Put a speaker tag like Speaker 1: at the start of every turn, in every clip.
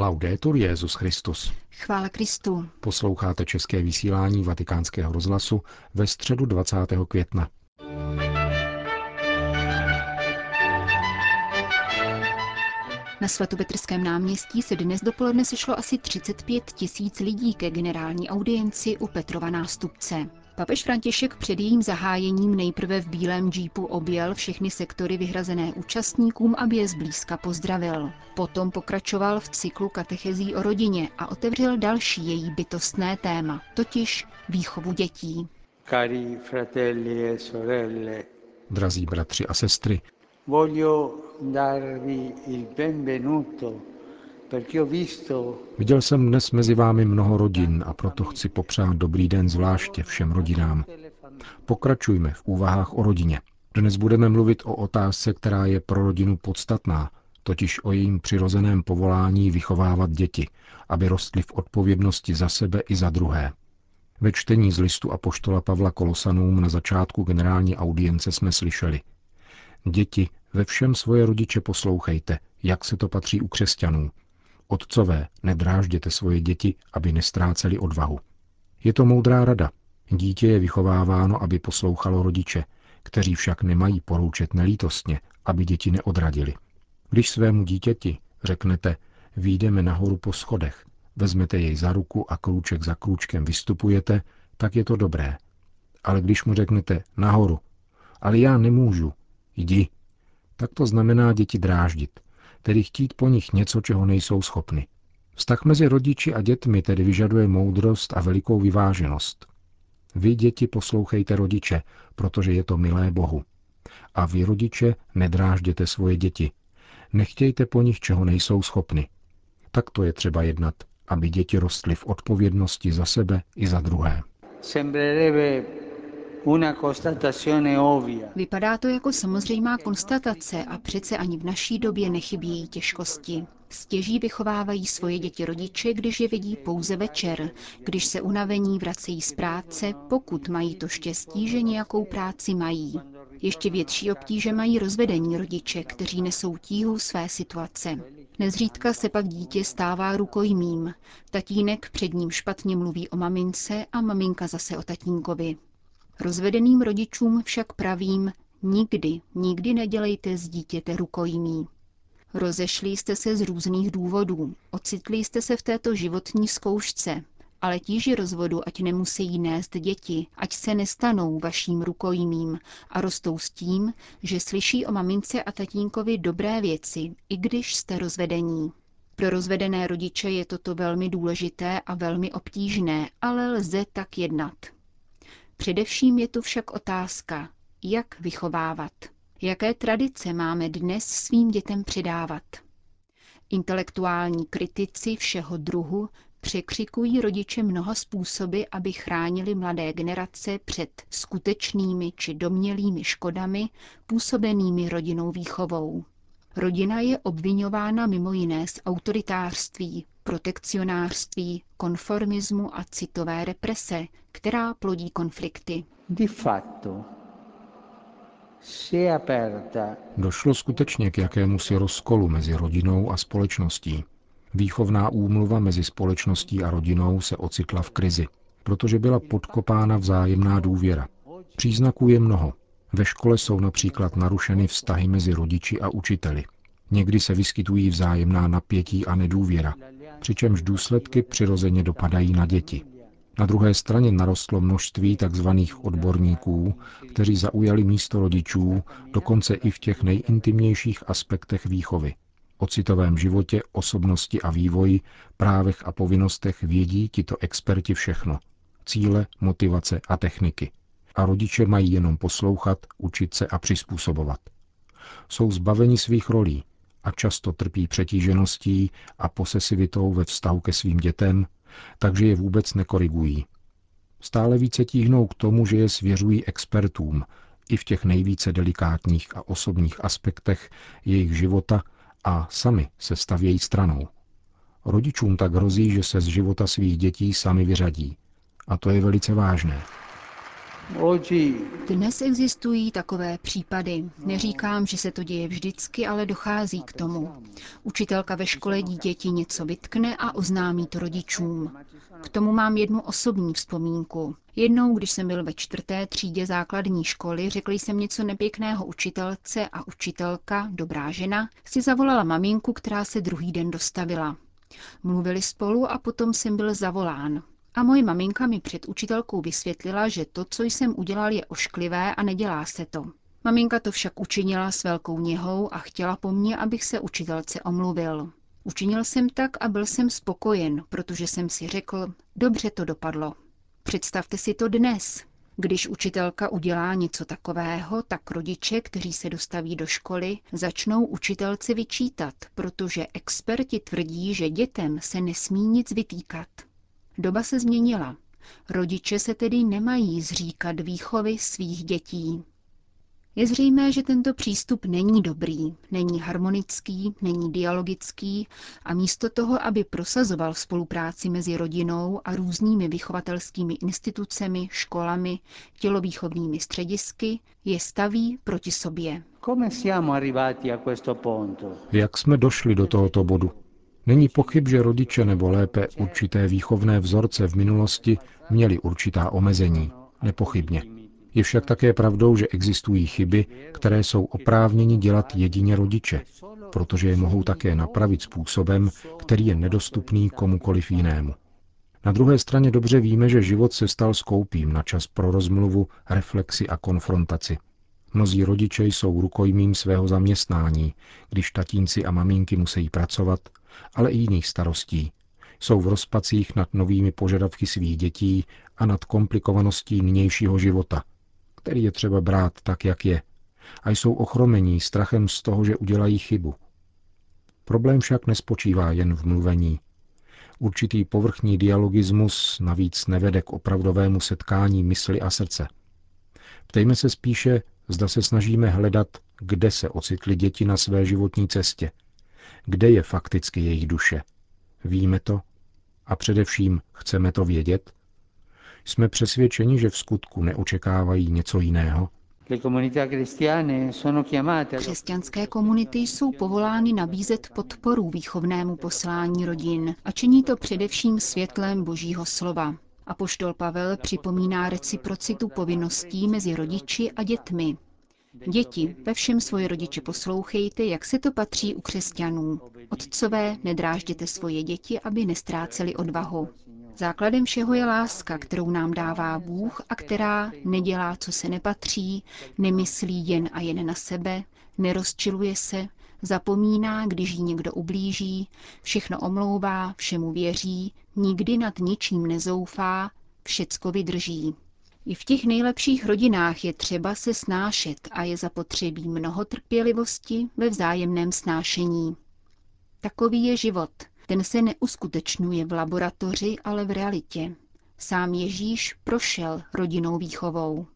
Speaker 1: Laudetur Jezus Christus.
Speaker 2: Chvála Kristu.
Speaker 1: Posloucháte české vysílání Vatikánského rozhlasu ve středu 20. května.
Speaker 2: Na svatopetrském náměstí se dnes dopoledne sešlo asi 35 tisíc lidí ke generální audienci u Petrova nástupce. Papež František před jejím zahájením nejprve v bílém džípu objel všechny sektory vyhrazené účastníkům, aby je zblízka pozdravil. Potom pokračoval v cyklu katechezí o rodině a otevřel další její bytostné téma, totiž výchovu dětí.
Speaker 1: Cari fratelli e sorelle, Drazí bratři a sestry,
Speaker 3: voglio darvi il benvenuto
Speaker 1: Viděl jsem dnes mezi vámi mnoho rodin a proto chci popřát dobrý den zvláště všem rodinám. Pokračujme v úvahách o rodině. Dnes budeme mluvit o otázce, která je pro rodinu podstatná, totiž o jejím přirozeném povolání vychovávat děti, aby rostly v odpovědnosti za sebe i za druhé. Ve čtení z listu Apoštola Pavla Kolosanům na začátku generální audience jsme slyšeli. Děti, ve všem svoje rodiče poslouchejte, jak se to patří u křesťanů, Otcové, nedrážděte svoje děti, aby nestráceli odvahu. Je to moudrá rada. Dítě je vychováváno, aby poslouchalo rodiče, kteří však nemají poroučet nelítostně, aby děti neodradili. Když svému dítěti řeknete, výjdeme nahoru po schodech, vezmete jej za ruku a krůček za krůčkem vystupujete, tak je to dobré. Ale když mu řeknete nahoru, ale já nemůžu, jdi, tak to znamená děti dráždit, tedy chtít po nich něco, čeho nejsou schopny. Vztah mezi rodiči a dětmi tedy vyžaduje moudrost a velikou vyváženost. Vy, děti, poslouchejte rodiče, protože je to milé Bohu. A vy, rodiče, nedrážděte svoje děti. Nechtějte po nich, čeho nejsou schopny. Tak to je třeba jednat, aby děti rostly v odpovědnosti za sebe i za druhé.
Speaker 2: Vypadá to jako samozřejmá konstatace a přece ani v naší době nechybějí těžkosti. Stěží vychovávají svoje děti rodiče, když je vidí pouze večer, když se unavení vracejí z práce, pokud mají to štěstí, že nějakou práci mají. Ještě větší obtíže mají rozvedení rodiče, kteří nesou tíhu své situace. Nezřídka se pak dítě stává rukojmím. Tatínek před ním špatně mluví o mamince a maminka zase o tatínkovi. Rozvedeným rodičům však pravím, nikdy, nikdy nedělejte z dítěte rukojmí. Rozešli jste se z různých důvodů, ocitli jste se v této životní zkoušce, ale tíži rozvodu ať nemusí nést děti, ať se nestanou vaším rukojmím a rostou s tím, že slyší o mamince a tatínkovi dobré věci, i když jste rozvedení. Pro rozvedené rodiče je toto velmi důležité a velmi obtížné, ale lze tak jednat. Především je tu však otázka, jak vychovávat. Jaké tradice máme dnes svým dětem předávat? Intelektuální kritici všeho druhu překřikují rodiče mnoho způsoby, aby chránili mladé generace před skutečnými či domnělými škodami působenými rodinou výchovou. Rodina je obvinována mimo jiné z autoritářství, protekcionářství, konformismu a citové represe, která plodí konflikty. Di fatto,
Speaker 1: Došlo skutečně k jakémusi rozkolu mezi rodinou a společností. Výchovná úmluva mezi společností a rodinou se ocitla v krizi, protože byla podkopána vzájemná důvěra. Příznaků je mnoho. Ve škole jsou například narušeny vztahy mezi rodiči a učiteli. Někdy se vyskytují vzájemná napětí a nedůvěra, přičemž důsledky přirozeně dopadají na děti. Na druhé straně narostlo množství tzv. odborníků, kteří zaujali místo rodičů, dokonce i v těch nejintimnějších aspektech výchovy. O citovém životě, osobnosti a vývoji, právech a povinnostech vědí tito experti všechno. Cíle, motivace a techniky. A rodiče mají jenom poslouchat, učit se a přizpůsobovat. Jsou zbaveni svých rolí, a často trpí přetížeností a posesivitou ve vztahu ke svým dětem, takže je vůbec nekorigují. Stále více tíhnou k tomu, že je svěřují expertům i v těch nejvíce delikátních a osobních aspektech jejich života a sami se stavějí stranou. Rodičům tak hrozí, že se z života svých dětí sami vyřadí. A to je velice vážné.
Speaker 2: Dnes existují takové případy. Neříkám, že se to děje vždycky, ale dochází k tomu. Učitelka ve škole dítěti něco vytkne a oznámí to rodičům. K tomu mám jednu osobní vzpomínku. Jednou, když jsem byl ve čtvrté třídě základní školy, řekl jsem něco nepěkného učitelce a učitelka, dobrá žena, si zavolala maminku, která se druhý den dostavila. Mluvili spolu a potom jsem byl zavolán. A moje maminka mi před učitelkou vysvětlila, že to, co jsem udělal, je ošklivé a nedělá se to. Maminka to však učinila s velkou něhou a chtěla po mně, abych se učitelce omluvil. Učinil jsem tak a byl jsem spokojen, protože jsem si řekl, dobře to dopadlo. Představte si to dnes. Když učitelka udělá něco takového, tak rodiče, kteří se dostaví do školy, začnou učitelce vyčítat, protože experti tvrdí, že dětem se nesmí nic vytýkat. Doba se změnila. Rodiče se tedy nemají zříkat výchovy svých dětí. Je zřejmé, že tento přístup není dobrý, není harmonický, není dialogický a místo toho, aby prosazoval spolupráci mezi rodinou a různými vychovatelskými institucemi, školami, tělovýchovnými středisky, je staví proti sobě.
Speaker 1: Jak jsme došli do tohoto bodu? Není pochyb, že rodiče nebo lépe určité výchovné vzorce v minulosti měli určitá omezení. Nepochybně. Je však také pravdou, že existují chyby, které jsou oprávněni dělat jedině rodiče, protože je mohou také napravit způsobem, který je nedostupný komukoliv jinému. Na druhé straně dobře víme, že život se stal skoupím na čas pro rozmluvu, reflexi a konfrontaci. Mnozí rodiče jsou rukojmím svého zaměstnání, když tatínci a maminky musí pracovat, ale i jiných starostí. Jsou v rozpacích nad novými požadavky svých dětí a nad komplikovaností nynějšího života, který je třeba brát tak, jak je, a jsou ochromení strachem z toho, že udělají chybu. Problém však nespočívá jen v mluvení. Určitý povrchní dialogismus navíc nevede k opravdovému setkání mysli a srdce. Ptejme se spíše, zda se snažíme hledat, kde se ocitly děti na své životní cestě, kde je fakticky jejich duše. Víme to? A především chceme to vědět? Jsme přesvědčeni, že v skutku neočekávají něco jiného?
Speaker 2: Křesťanské komunity jsou povolány nabízet podporu výchovnému poslání rodin a činí to především světlem Božího slova. A poštol Pavel připomíná reciprocitu povinností mezi rodiči a dětmi. Děti, ve všem svoje rodiče poslouchejte, jak se to patří u křesťanů. Otcové, nedrážděte svoje děti, aby nestráceli odvahu. Základem všeho je láska, kterou nám dává Bůh a která nedělá, co se nepatří, nemyslí jen a jen na sebe, nerozčiluje se, zapomíná, když jí někdo ublíží, všechno omlouvá, všemu věří, nikdy nad ničím nezoufá, všecko vydrží. I v těch nejlepších rodinách je třeba se snášet a je zapotřebí mnoho trpělivosti ve vzájemném snášení. Takový je život – ten se neuskutečňuje v laboratoři, ale v realitě. Sám Ježíš prošel rodinou výchovou.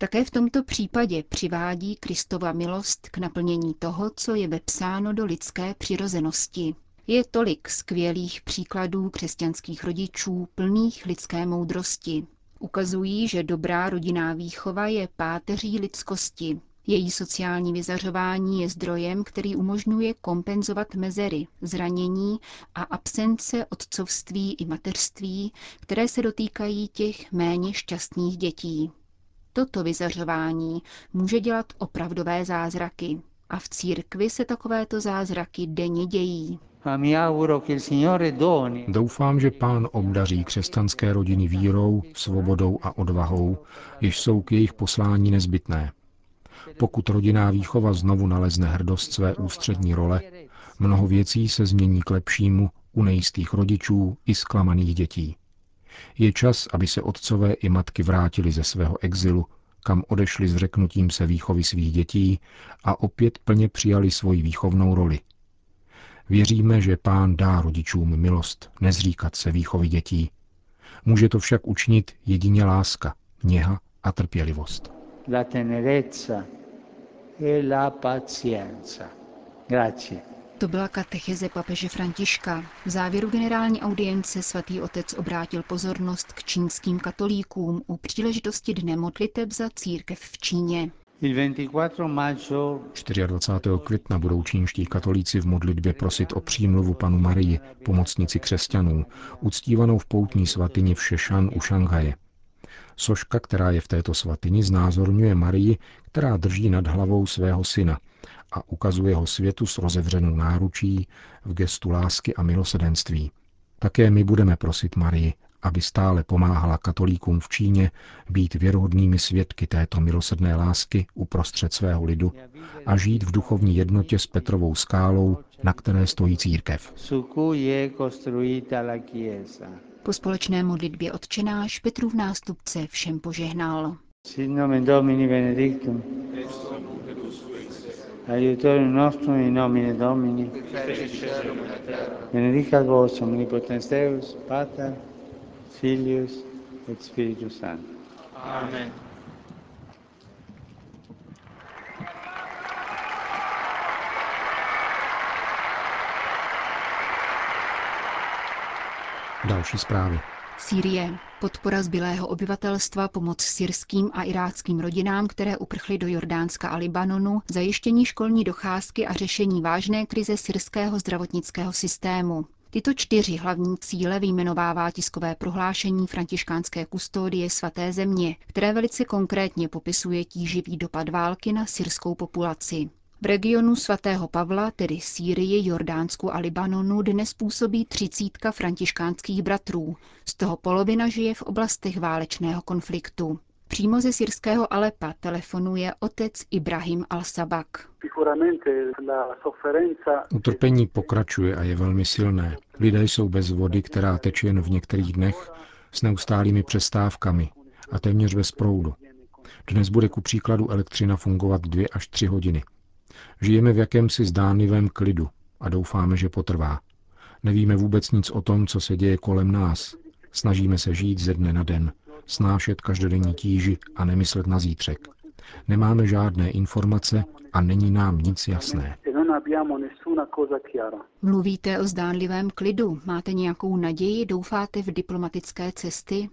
Speaker 2: Také v tomto případě přivádí Kristova milost k naplnění toho, co je vepsáno do lidské přirozenosti. Je tolik skvělých příkladů křesťanských rodičů plných lidské moudrosti. Ukazují, že dobrá rodinná výchova je páteří lidskosti, její sociální vyzařování je zdrojem, který umožňuje kompenzovat mezery, zranění a absence otcovství i mateřství, které se dotýkají těch méně šťastných dětí. Toto vyzařování může dělat opravdové zázraky. A v církvi se takovéto zázraky denně dějí.
Speaker 1: Doufám, že pán obdaří křesťanské rodiny vírou, svobodou a odvahou, jež jsou k jejich poslání nezbytné. Pokud rodinná výchova znovu nalezne hrdost své ústřední role, mnoho věcí se změní k lepšímu u nejistých rodičů i zklamaných dětí. Je čas, aby se otcové i matky vrátili ze svého exilu, kam odešli s řeknutím se výchovy svých dětí a opět plně přijali svoji výchovnou roli. Věříme, že pán dá rodičům milost nezříkat se výchovy dětí. Může to však učinit jedině láska, něha a trpělivost. La tenerezza e la pazienza. Grazie.
Speaker 2: To byla katecheze papeže Františka. V závěru generální audience svatý otec obrátil pozornost k čínským katolíkům u příležitosti Dne modliteb za církev v Číně.
Speaker 1: 24. května budou čínští katolíci v modlitbě prosit o přímluvu panu Marii, pomocnici křesťanů, uctívanou v poutní svatyni v Šešan u Šanghaje. Soška, která je v této svatyni, znázorňuje Marii, která drží nad hlavou svého syna a ukazuje ho světu s rozevřenou náručí v gestu lásky a milosedenství. Také my budeme prosit Marii, aby stále pomáhala katolíkům v Číně být věrohodnými svědky této milosedné lásky uprostřed svého lidu a žít v duchovní jednotě s Petrovou skálou, na které stojí církev.
Speaker 2: Po společné modlitbě odčenáš Petrův nástupce všem požehnal.
Speaker 3: Sit nomen Domini benedictum. Aiutorium nostrum in nomine Domini. Benedicat vos omnipotens Deus, Pater, Filius et Spiritus Sanctus.
Speaker 4: Amen.
Speaker 1: Další zprávy.
Speaker 2: Sýrie. Podpora zbylého obyvatelstva, pomoc syrským a iráckým rodinám, které uprchly do Jordánska a Libanonu, zajištění školní docházky a řešení vážné krize syrského zdravotnického systému. Tyto čtyři hlavní cíle vyjmenovává tiskové prohlášení františkánské kustodie svaté země, které velice konkrétně popisuje tíživý dopad války na syrskou populaci. V regionu svatého Pavla, tedy Sýrii, Jordánsku a Libanonu, dnes působí třicítka františkánských bratrů, z toho polovina žije v oblastech válečného konfliktu. Přímo ze syrského Alepa telefonuje otec Ibrahim al-Sabak.
Speaker 1: Utrpení pokračuje a je velmi silné. Lidé jsou bez vody, která teče jen v některých dnech, s neustálými přestávkami a téměř bez proudu. Dnes bude ku příkladu elektřina fungovat dvě až tři hodiny. Žijeme v jakémsi zdánlivém klidu a doufáme, že potrvá. Nevíme vůbec nic o tom, co se děje kolem nás. Snažíme se žít ze dne na den, snášet každodenní tíži a nemyslet na zítřek. Nemáme žádné informace a není nám nic jasné.
Speaker 2: Mluvíte o zdánlivém klidu. Máte nějakou naději? Doufáte v diplomatické cesty?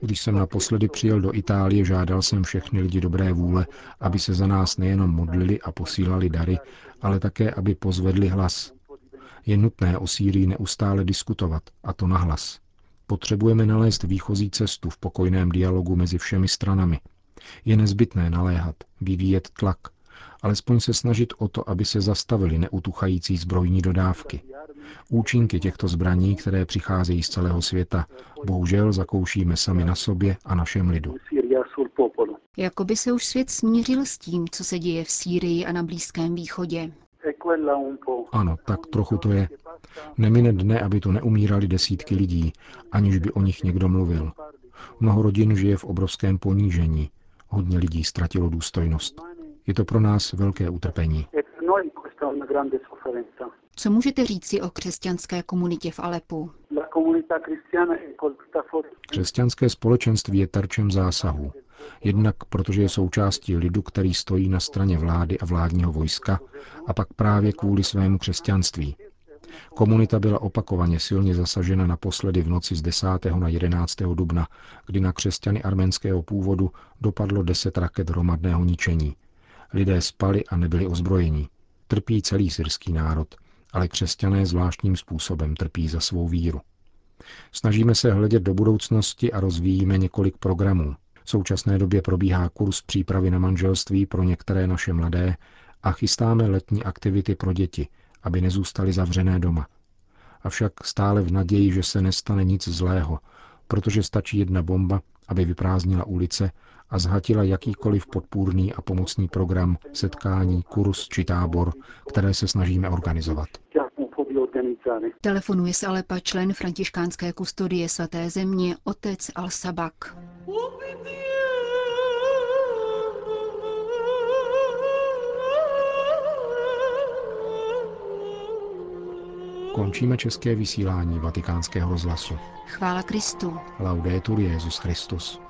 Speaker 1: Když jsem naposledy přijel do Itálie, žádal jsem všechny lidi dobré vůle, aby se za nás nejenom modlili a posílali dary, ale také, aby pozvedli hlas. Je nutné o Sýrii neustále diskutovat, a to nahlas. Potřebujeme nalézt výchozí cestu v pokojném dialogu mezi všemi stranami. Je nezbytné naléhat, vyvíjet tlak, alespoň se snažit o to, aby se zastavily neutuchající zbrojní dodávky. Účinky těchto zbraní, které přicházejí z celého světa, bohužel zakoušíme sami na sobě a našem lidu.
Speaker 2: Jakoby se už svět smířil s tím, co se děje v Sýrii a na Blízkém východě.
Speaker 1: Ano, tak trochu to je. Nemine dne, aby tu neumírali desítky lidí, aniž by o nich někdo mluvil. Mnoho rodin žije v obrovském ponížení. Hodně lidí ztratilo důstojnost. Je to pro nás velké utrpení.
Speaker 2: Co můžete říci o křesťanské komunitě v Alepu?
Speaker 1: Křesťanské společenství je terčem zásahu. Jednak protože je součástí lidu, který stojí na straně vlády a vládního vojska, a pak právě kvůli svému křesťanství. Komunita byla opakovaně silně zasažena naposledy v noci z 10. na 11. dubna, kdy na křesťany arménského původu dopadlo deset raket hromadného ničení. Lidé spali a nebyli ozbrojení. Trpí celý syrský národ, ale křesťané zvláštním způsobem trpí za svou víru. Snažíme se hledět do budoucnosti a rozvíjíme několik programů. V současné době probíhá kurz přípravy na manželství pro některé naše mladé a chystáme letní aktivity pro děti, aby nezůstali zavřené doma. Avšak stále v naději, že se nestane nic zlého, protože stačí jedna bomba, aby vyprázdnila ulice a zhatila jakýkoliv podpůrný a pomocný program, setkání, kurz či tábor, které se snažíme organizovat.
Speaker 2: Telefonuje s Alepa člen františkánské kustodie svaté země, otec Al-Sabak.
Speaker 1: Končíme české vysílání vatikánského rozhlasu.
Speaker 2: Chvála Kristu.
Speaker 1: Laudetur Jezus Christus.